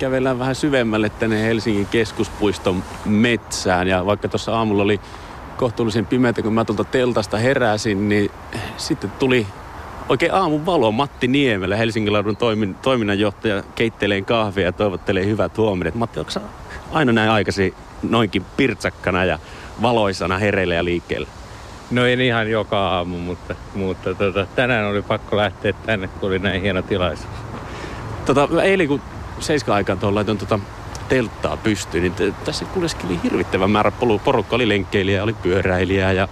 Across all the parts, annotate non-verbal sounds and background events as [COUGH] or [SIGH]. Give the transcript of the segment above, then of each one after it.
Kävellään vähän syvemmälle tänne Helsingin keskuspuiston metsään ja vaikka tuossa aamulla oli kohtuullisen pimeätä, kun mä tuolta teltasta heräsin, niin sitten tuli oikein aamun valo Matti Niemelä, Helsingin laadun toimin, toiminnanjohtaja, keittelee kahvia ja toivottelee hyvät huomenet. Matti, onko aina näin aikaisin noinkin pirtsakkana ja valoisana hereillä ja liikkeellä? No en ihan joka aamu, mutta, mutta tota, tänään oli pakko lähteä tänne, kun oli näin hieno tilaisuus. Tota, eilen kun seiskan aikaan tuolla laitoin tota telttaa pystyyn, niin tässä kuuleskeli hirvittävän määrä porukka. Oli lenkkeilijä, oli pyöräilijää ja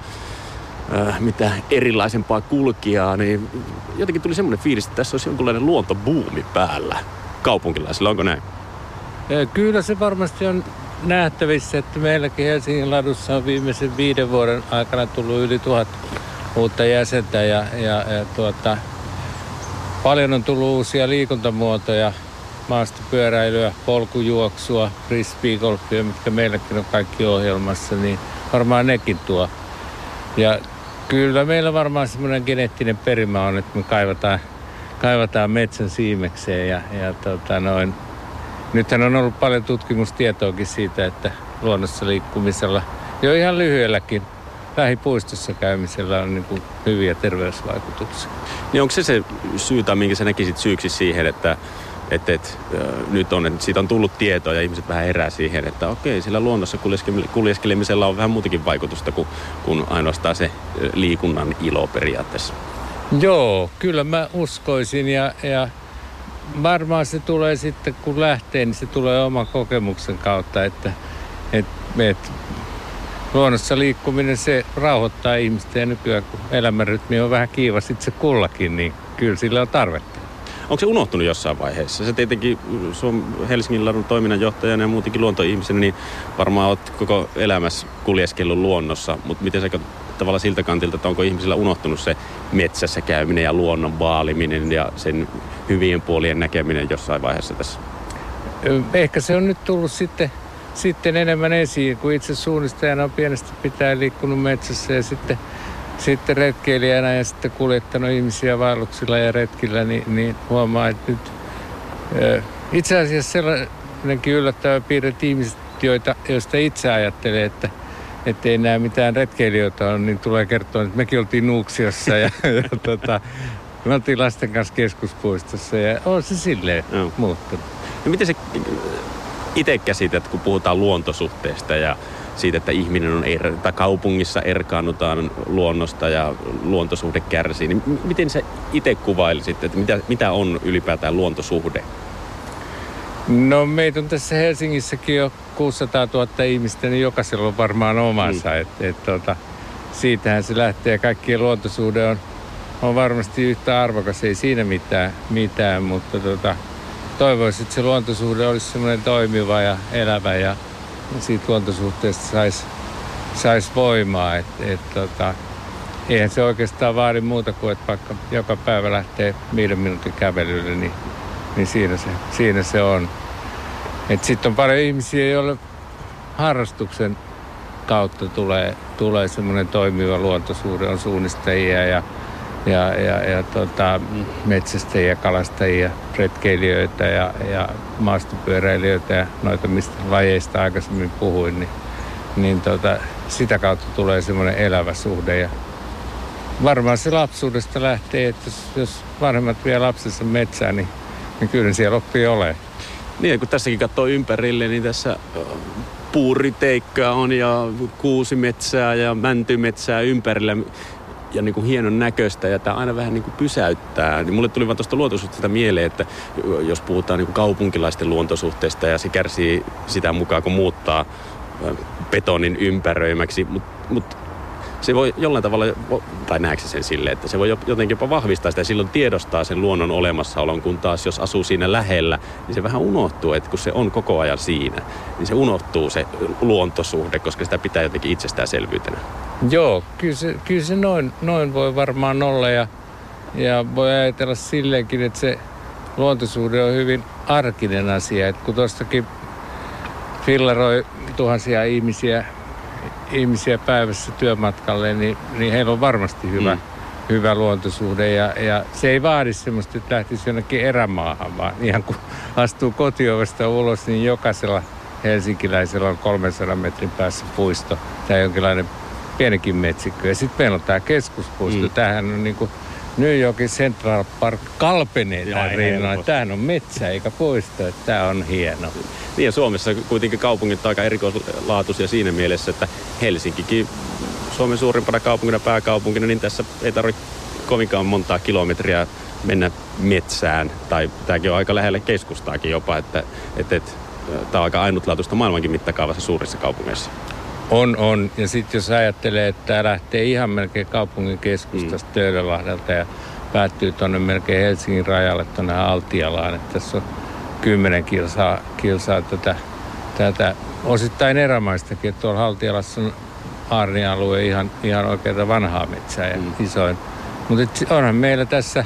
äh, mitä erilaisempaa kulkijaa, niin jotenkin tuli semmoinen fiilis, että tässä olisi jonkunlainen luontobuumi päällä kaupunkilaisilla. Onko näin? Kyllä se varmasti on nähtävissä, että meilläkin Helsingin ladussa on viimeisen viiden vuoden aikana tullut yli tuhat uutta jäsentä ja, ja, ja tuota, paljon on tullut uusia liikuntamuotoja – maastopyöräilyä, polkujuoksua, frisbeegolfia, mitkä meilläkin on kaikki ohjelmassa, niin varmaan nekin tuo. Ja kyllä meillä varmaan semmoinen geneettinen perimä on, että me kaivataan, kaivataan metsän siimekseen ja, ja tota noin. Nythän on ollut paljon tutkimustietoakin siitä, että luonnossa liikkumisella jo ihan lyhyelläkin lähipuistossa käymisellä on niin kuin hyviä terveysvaikutuksia. Niin onko se se syy tai minkä sä näkisit syyksi siihen, että että et, nyt on, että siitä on tullut tietoa ja ihmiset vähän herää siihen, että okei, sillä luonnossa kuljeskelemisella on vähän muutakin vaikutusta kuin, kuin ainoastaan se liikunnan ilo periaatteessa. Joo, kyllä mä uskoisin ja, ja varmaan se tulee sitten, kun lähtee, niin se tulee oman kokemuksen kautta, että et, et, luonnossa liikkuminen se rauhoittaa ihmistä ja nykyään kun elämänrytmi on vähän kiivas itse kullakin, niin kyllä sillä on tarvetta. Onko se unohtunut jossain vaiheessa? Se tietenkin sun Helsingin ladun toiminnanjohtajana ja muutenkin luontoihmisenä, niin varmaan olet koko elämässä kuljeskellut luonnossa, mutta miten se tavalla siltä kantilta, että onko ihmisillä unohtunut se metsässä käyminen ja luonnon vaaliminen ja sen hyvien puolien näkeminen jossain vaiheessa tässä? Ehkä se on nyt tullut sitten, sitten enemmän esiin, kun itse suunnistajana on pienestä pitää liikkunut metsässä ja sitten sitten retkeilijänä ja sitten kuljettanut ihmisiä vaelluksilla ja retkillä, niin, niin huomaa, että nyt itse asiassa sellainenkin yllättävä piirre, että ihmiset, joita, joista itse ajattelee, että että ei näe mitään retkeilijöitä on, niin tulee kertoa, että mekin oltiin Nuuksiossa ja, [LAUGHS] ja tota, me oltiin lasten kanssa keskuspuistossa ja on se silleen no. muuttunut. No miten se itse käsität, kun puhutaan luontosuhteesta ja siitä, että ihminen on er, tai kaupungissa erkaannutaan luonnosta ja luontosuhde kärsii. Niin miten sä itse kuvailisit, että mitä, mitä on ylipäätään luontosuhde? No meitä on tässä Helsingissäkin jo 600 000 ihmistä, niin jokaisella on varmaan omansa. Mm. Et, et, tota, siitähän se lähtee. Kaikkien luontosuhde on, on varmasti yhtä arvokas, ei siinä mitään, mitään mutta tota, toivoisin, että se luontosuhde olisi semmoinen toimiva ja elävä ja siitä luontosuhteesta saisi sais voimaa. Et, et, tota, eihän se oikeastaan vaadi muuta kuin, että vaikka joka päivä lähtee viiden minuutin kävelylle, niin, niin siinä, se, siinä se on. Sitten on paljon ihmisiä, joille harrastuksen kautta tulee, tulee semmoinen toimiva luontosuhde, on suunnistajia ja ja, ja, ja tota, metsästäjiä, kalastajia, retkeilijöitä ja, ja maastopyöräilijöitä ja noita, mistä lajeista aikaisemmin puhuin, niin, niin tota, sitä kautta tulee semmoinen elävä suhde. Ja varmaan se lapsuudesta lähtee, että jos, jos vanhemmat vie lapsensa metsään, niin, niin kyllä siellä oppii ole. Niin, kun tässäkin katsoo ympärille, niin tässä puuriteikkaa on ja kuusimetsää ja mäntymetsää ympärillä ja niin kuin hienon näköistä ja tämä aina vähän niin kuin pysäyttää. Niin mulle tuli vaan tuosta luontosuhteesta mieleen, että jos puhutaan niin kuin kaupunkilaisten luontosuhteista ja se kärsii sitä mukaan, kun muuttaa betonin ympäröimäksi, mutta mut se voi jollain tavalla, tai näetkö sen sille, että se voi jotenkin jopa vahvistaa sitä ja silloin tiedostaa sen luonnon olemassaolon, kun taas jos asuu siinä lähellä, niin se vähän unohtuu, että kun se on koko ajan siinä, niin se unohtuu se luontosuhde, koska sitä pitää jotenkin itsestäänselvyytenä. Joo, kyllä se, kyllä se noin, noin voi varmaan olla ja, ja voi ajatella silleenkin, että se luontosuhde on hyvin arkinen asia, että kun tuostakin filleroi tuhansia ihmisiä ihmisiä päivässä työmatkalle, niin, niin heillä on varmasti hyvä, mm. hyvä luontosuhde ja, ja se ei vaadi semmoista, että lähtisi jonnekin erämaahan, vaan ihan kun astuu kotiovesta ulos, niin jokaisella helsinkiläisellä on 300 metrin päässä puisto tai jonkinlainen pienikin metsikkö. Ja sitten meillä on tämä keskuspuisto. Mm. Tämähän on niin kuin New Yorkin Central Park kalpenee tämän rinnalla. Tämähän on metsä eikä puisto, että tämä on hieno. Niin ja Suomessa kuitenkin kaupungit ovat aika erikoislaatuisia siinä mielessä, että Helsinkikin Suomen suurimpana kaupunkina, pääkaupunkina, niin tässä ei tarvitse kovinkaan montaa kilometriä mennä metsään. Tai tämäkin on aika lähellä keskustaakin jopa, että, että, että tämä on aika ainutlaatuista maailmankin mittakaavassa suurissa kaupungeissa. On, on. Ja sitten jos ajattelee, että tämä lähtee ihan melkein kaupungin keskustasta mm. Töölölahdelta ja päättyy tuonne melkein Helsingin rajalle tuonne Altialaan. Että tässä on kymmenen kilsaa, kilsaa tätä, tätä osittain erämaistakin. Että tuolla Haltialassa on Aarnialue ihan, ihan oikeita vanhaa metsää ja mm. isoin. Mutta onhan meillä tässä,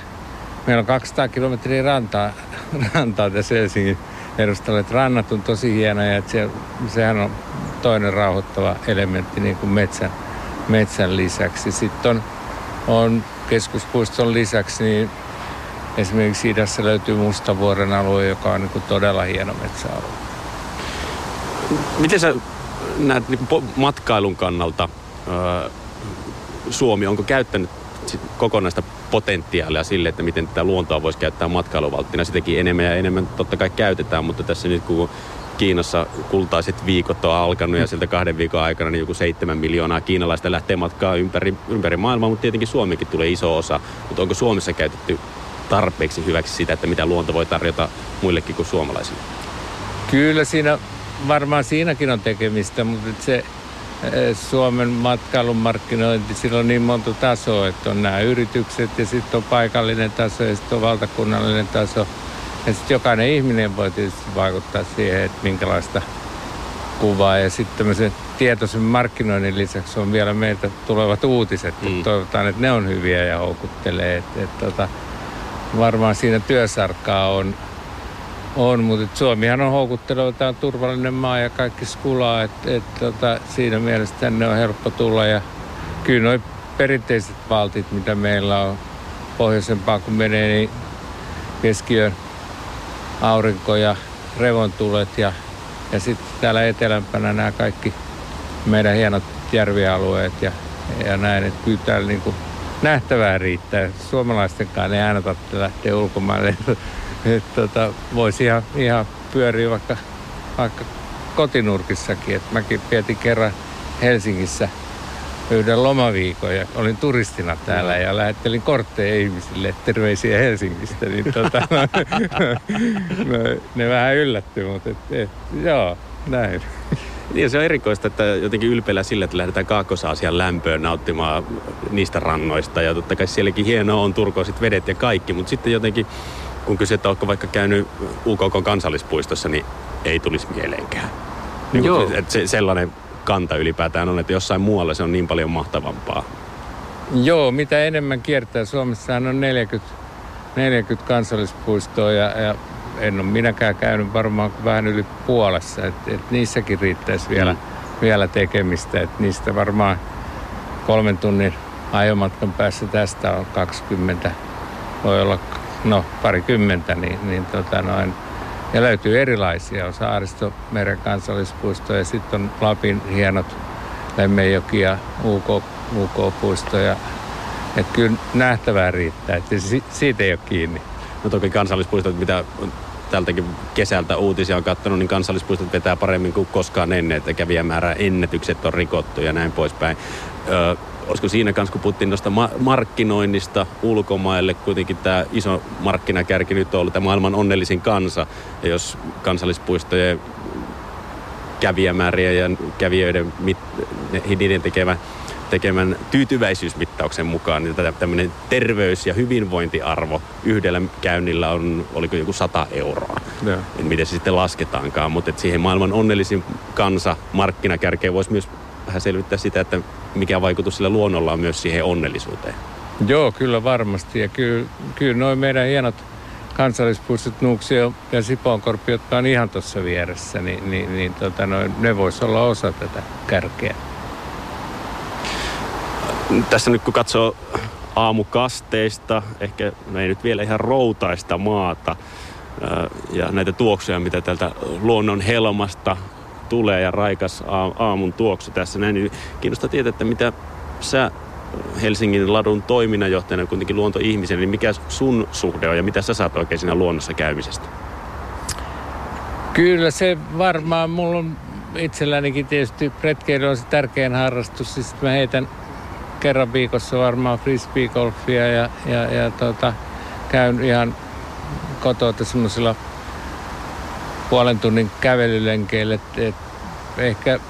meillä on 200 kilometriä rantaa, [LAUGHS] rantaa tässä Helsingin edustalla. Että rannat on tosi hienoja, että se, sehän on toinen rauhoittava elementti niin kuin metsän, metsän lisäksi. Sitten on, on keskuspuiston lisäksi niin esimerkiksi idässä löytyy Mustavuoren alue, joka on niin kuin todella hieno metsäalue. Miten sä näet niin kuin matkailun kannalta Suomi, onko käyttänyt kokonaista potentiaalia sille, että miten tätä luontoa voisi käyttää matkailuvalttina. Sitäkin enemmän ja enemmän totta kai käytetään, mutta tässä nyt kun Kiinassa kultaiset viikot on alkanut ja siltä kahden viikon aikana niin joku seitsemän miljoonaa kiinalaista lähtee matkaa ympäri, ympäri maailmaa, mutta tietenkin Suomikin tulee iso osa. Mutta onko Suomessa käytetty tarpeeksi hyväksi sitä, että mitä luonto voi tarjota muillekin kuin suomalaisille? Kyllä siinä, varmaan siinäkin on tekemistä, mutta se eh, Suomen matkailun markkinointi, sillä on niin monta tasoa, että on nämä yritykset ja sitten on paikallinen taso ja sitten on valtakunnallinen taso – ja sitten jokainen ihminen voi tietysti vaikuttaa siihen, että minkälaista kuvaa. Ja sitten tämmöisen tietoisen markkinoinnin lisäksi on vielä meiltä tulevat uutiset. Mm. Toivotaan, että ne on hyviä ja houkuttelee. Et, et, tota, varmaan siinä työsarkkaa on, on mutta et Suomihan on houkutteleva, tämä on turvallinen maa ja kaikki skulaa, että et, tota, siinä mielessä tänne on helppo tulla ja kyllä nuo perinteiset valtit, mitä meillä on pohjoisempaan kun menee, niin keskiön aurinko ja revontulet ja, ja sitten täällä etelämpänä nämä kaikki meidän hienot järvialueet ja, ja näin, että kyllä täällä niin kuin nähtävää riittää. Suomalaistenkaan ei aina tarvitse lähteä ulkomaille. [LAUGHS] tota, voisi ihan, ihan pyöriä vaikka, vaikka kotinurkissakin. Et mäkin pietin kerran Helsingissä yhden lomaviikon ja olin turistina täällä ja lähettelin kortteja ihmisille, terveisiä Helsingistä, niin tota, [LAUGHS] ne, ne vähän yllätty, mutta et, et, joo, näin. Niin se on erikoista, että jotenkin ylpeillä sillä, että lähdetään Kaakkois-Aasian lämpöön nauttimaan niistä rannoista. Ja totta kai sielläkin hienoa on turkoisit vedet ja kaikki, mutta sitten jotenkin, kun kysyt, että vaikka käynyt UKK kansallispuistossa, niin ei tulisi mieleenkään. Niin, Joo. Että se, sellainen kanta ylipäätään on, että jossain muualla se on niin paljon mahtavampaa. Joo, mitä enemmän kiertää. Suomessahan on 40, 40 kansallispuistoa ja, ja en ole minäkään käynyt varmaan vähän yli puolessa. Et, et niissäkin riittäisi vielä, mm. vielä tekemistä. Et niistä varmaan kolmen tunnin ajomatkan päässä tästä on 20, voi olla no parikymmentä, niin, niin tota noin, ja löytyy erilaisia. On Saaristomeren kansallispuisto ja sitten on Lapin hienot Lemmenjoki ja UK, UK-puistoja. Että kyllä nähtävää riittää, että siitä ei ole kiinni. No toki kansallispuistot, mitä tältäkin kesältä uutisia on katsonut, niin kansallispuistot vetää paremmin kuin koskaan ennen, että kävijämäärä ennätykset on rikottu ja näin poispäin. Öö, olisiko siinä kanssa, kun puhuttiin tuosta ma- markkinoinnista ulkomaille, kuitenkin tämä iso markkinakärki nyt on ollut tämä maailman onnellisin kansa. Ja jos kansallispuistojen kävijämääriä ja kävijöiden mit, niiden tekevä, tekemän tyytyväisyysmittauksen mukaan, niin tämmöinen terveys- ja hyvinvointiarvo yhdellä käynnillä on, oliko joku 100 euroa. Ja. En miten se sitten lasketaankaan, mutta siihen maailman onnellisin kansa markkinakärkeen voisi myös vähän selvittää sitä, että mikä vaikutus sillä luonnolla on myös siihen onnellisuuteen. Joo, kyllä varmasti. Ja kyllä, kyllä noin meidän hienot kansallispuistot Nuuksio ja Sipoonkorpi, jotka on ihan tuossa vieressä, niin, niin, niin tota, noin, ne voisi olla osa tätä kärkeä. Tässä nyt kun katsoo aamukasteista, ehkä no ei nyt vielä ihan routaista maata ja näitä tuoksuja, mitä tältä luonnon helmasta tulee ja raikas aamun tuoksu tässä näin, niin kiinnostaa tietää, että mitä sä Helsingin ladun toiminnanjohtajana kuitenkin luontoihmisenä, niin mikä sun suhde on ja mitä sä saat oikein siinä luonnossa käymisestä? Kyllä se varmaan, mulla on itsellänikin tietysti retkeily on se tärkein harrastus. Siis mä heitän kerran viikossa varmaan frisbeegolfia ja, ja, ja tota, käyn ihan kotoa semmoisilla puolen tunnin kävelylenkeillä. Et, et ehkä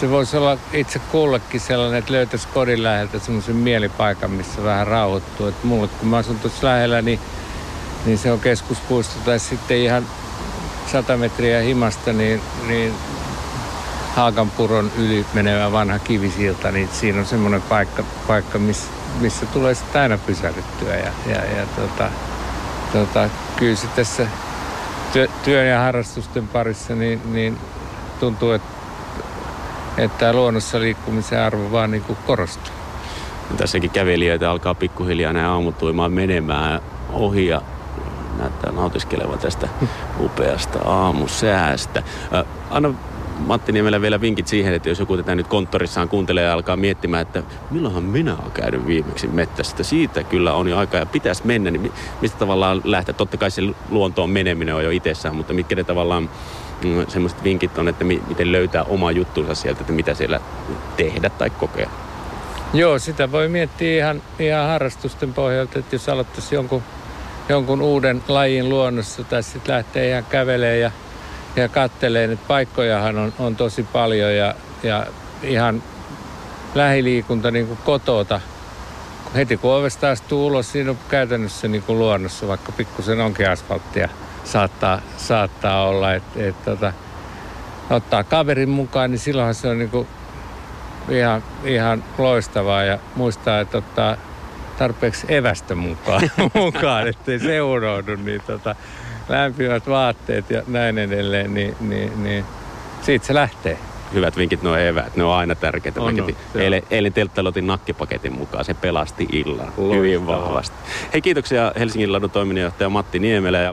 se voisi olla itse kullekin sellainen, että löytäisi kodin läheltä semmoisen mielipaikan, missä vähän rauhoittuu. Et mulle, kun mä asun tuossa lähellä, niin, niin se on keskuspuisto tai sitten ihan 100 metriä himasta, niin, niin Haakanpuron yli menevä vanha kivisilta, niin siinä on semmoinen paikka, paikka missä, missä tulee sitten aina pysähdyttyä. Ja, ja, ja tota, tota, kyllä se tässä työ, työn ja harrastusten parissa niin, niin tuntuu, että, että luonnossa liikkumisen arvo vaan niin kuin korostuu. Tässäkin kävelijöitä alkaa pikkuhiljaa nämä aamutuimaan menemään ohi ja näyttää nautiskelevan tästä upeasta aamusäästä. Anna Matti Niemelä vielä vinkit siihen, että jos joku tätä nyt konttorissaan kuuntelee ja alkaa miettimään, että milloinhan minä olen käynyt viimeksi mettästä. Siitä kyllä on jo aika ja pitäisi mennä, niin mistä tavallaan lähteä? Totta kai se luontoon meneminen on jo itsessään, mutta mitkä ne tavallaan mm, semmoiset vinkit on, että miten löytää oma juttunsa sieltä, että mitä siellä tehdä tai kokea? Joo, sitä voi miettiä ihan, ihan harrastusten pohjalta, että jos aloittaisi jonkun, jonkun uuden lajin luonnossa tai sitten lähtee ihan kävelemään ja ja kattelee, että paikkojahan on, on tosi paljon ja, ja ihan lähiliikunta niin kuin kotota. Heti kun ovesta astuu ulos, siinä on käytännössä niin kuin luonnossa, vaikka pikkusen onkin asfalttia saattaa, saattaa olla. Että et, tota, ottaa kaverin mukaan, niin silloinhan se on niin kuin ihan, ihan loistavaa ja muistaa, että ottaa tarpeeksi evästä mukaan, [LAUGHS] mukaan ettei se unohdu. Niin tota, lämpimät vaatteet ja näin edelleen, niin, niin, niin siitä se lähtee. Hyvät vinkit nuo eväät, ne on aina tärkeitä. On, on, eilen, eilen telttailla otin nakkipaketin mukaan, se pelasti illan Loistavaa. hyvin vahvasti. Hei kiitoksia Helsingin ladun toiminnanjohtaja Matti Niemelä. Ja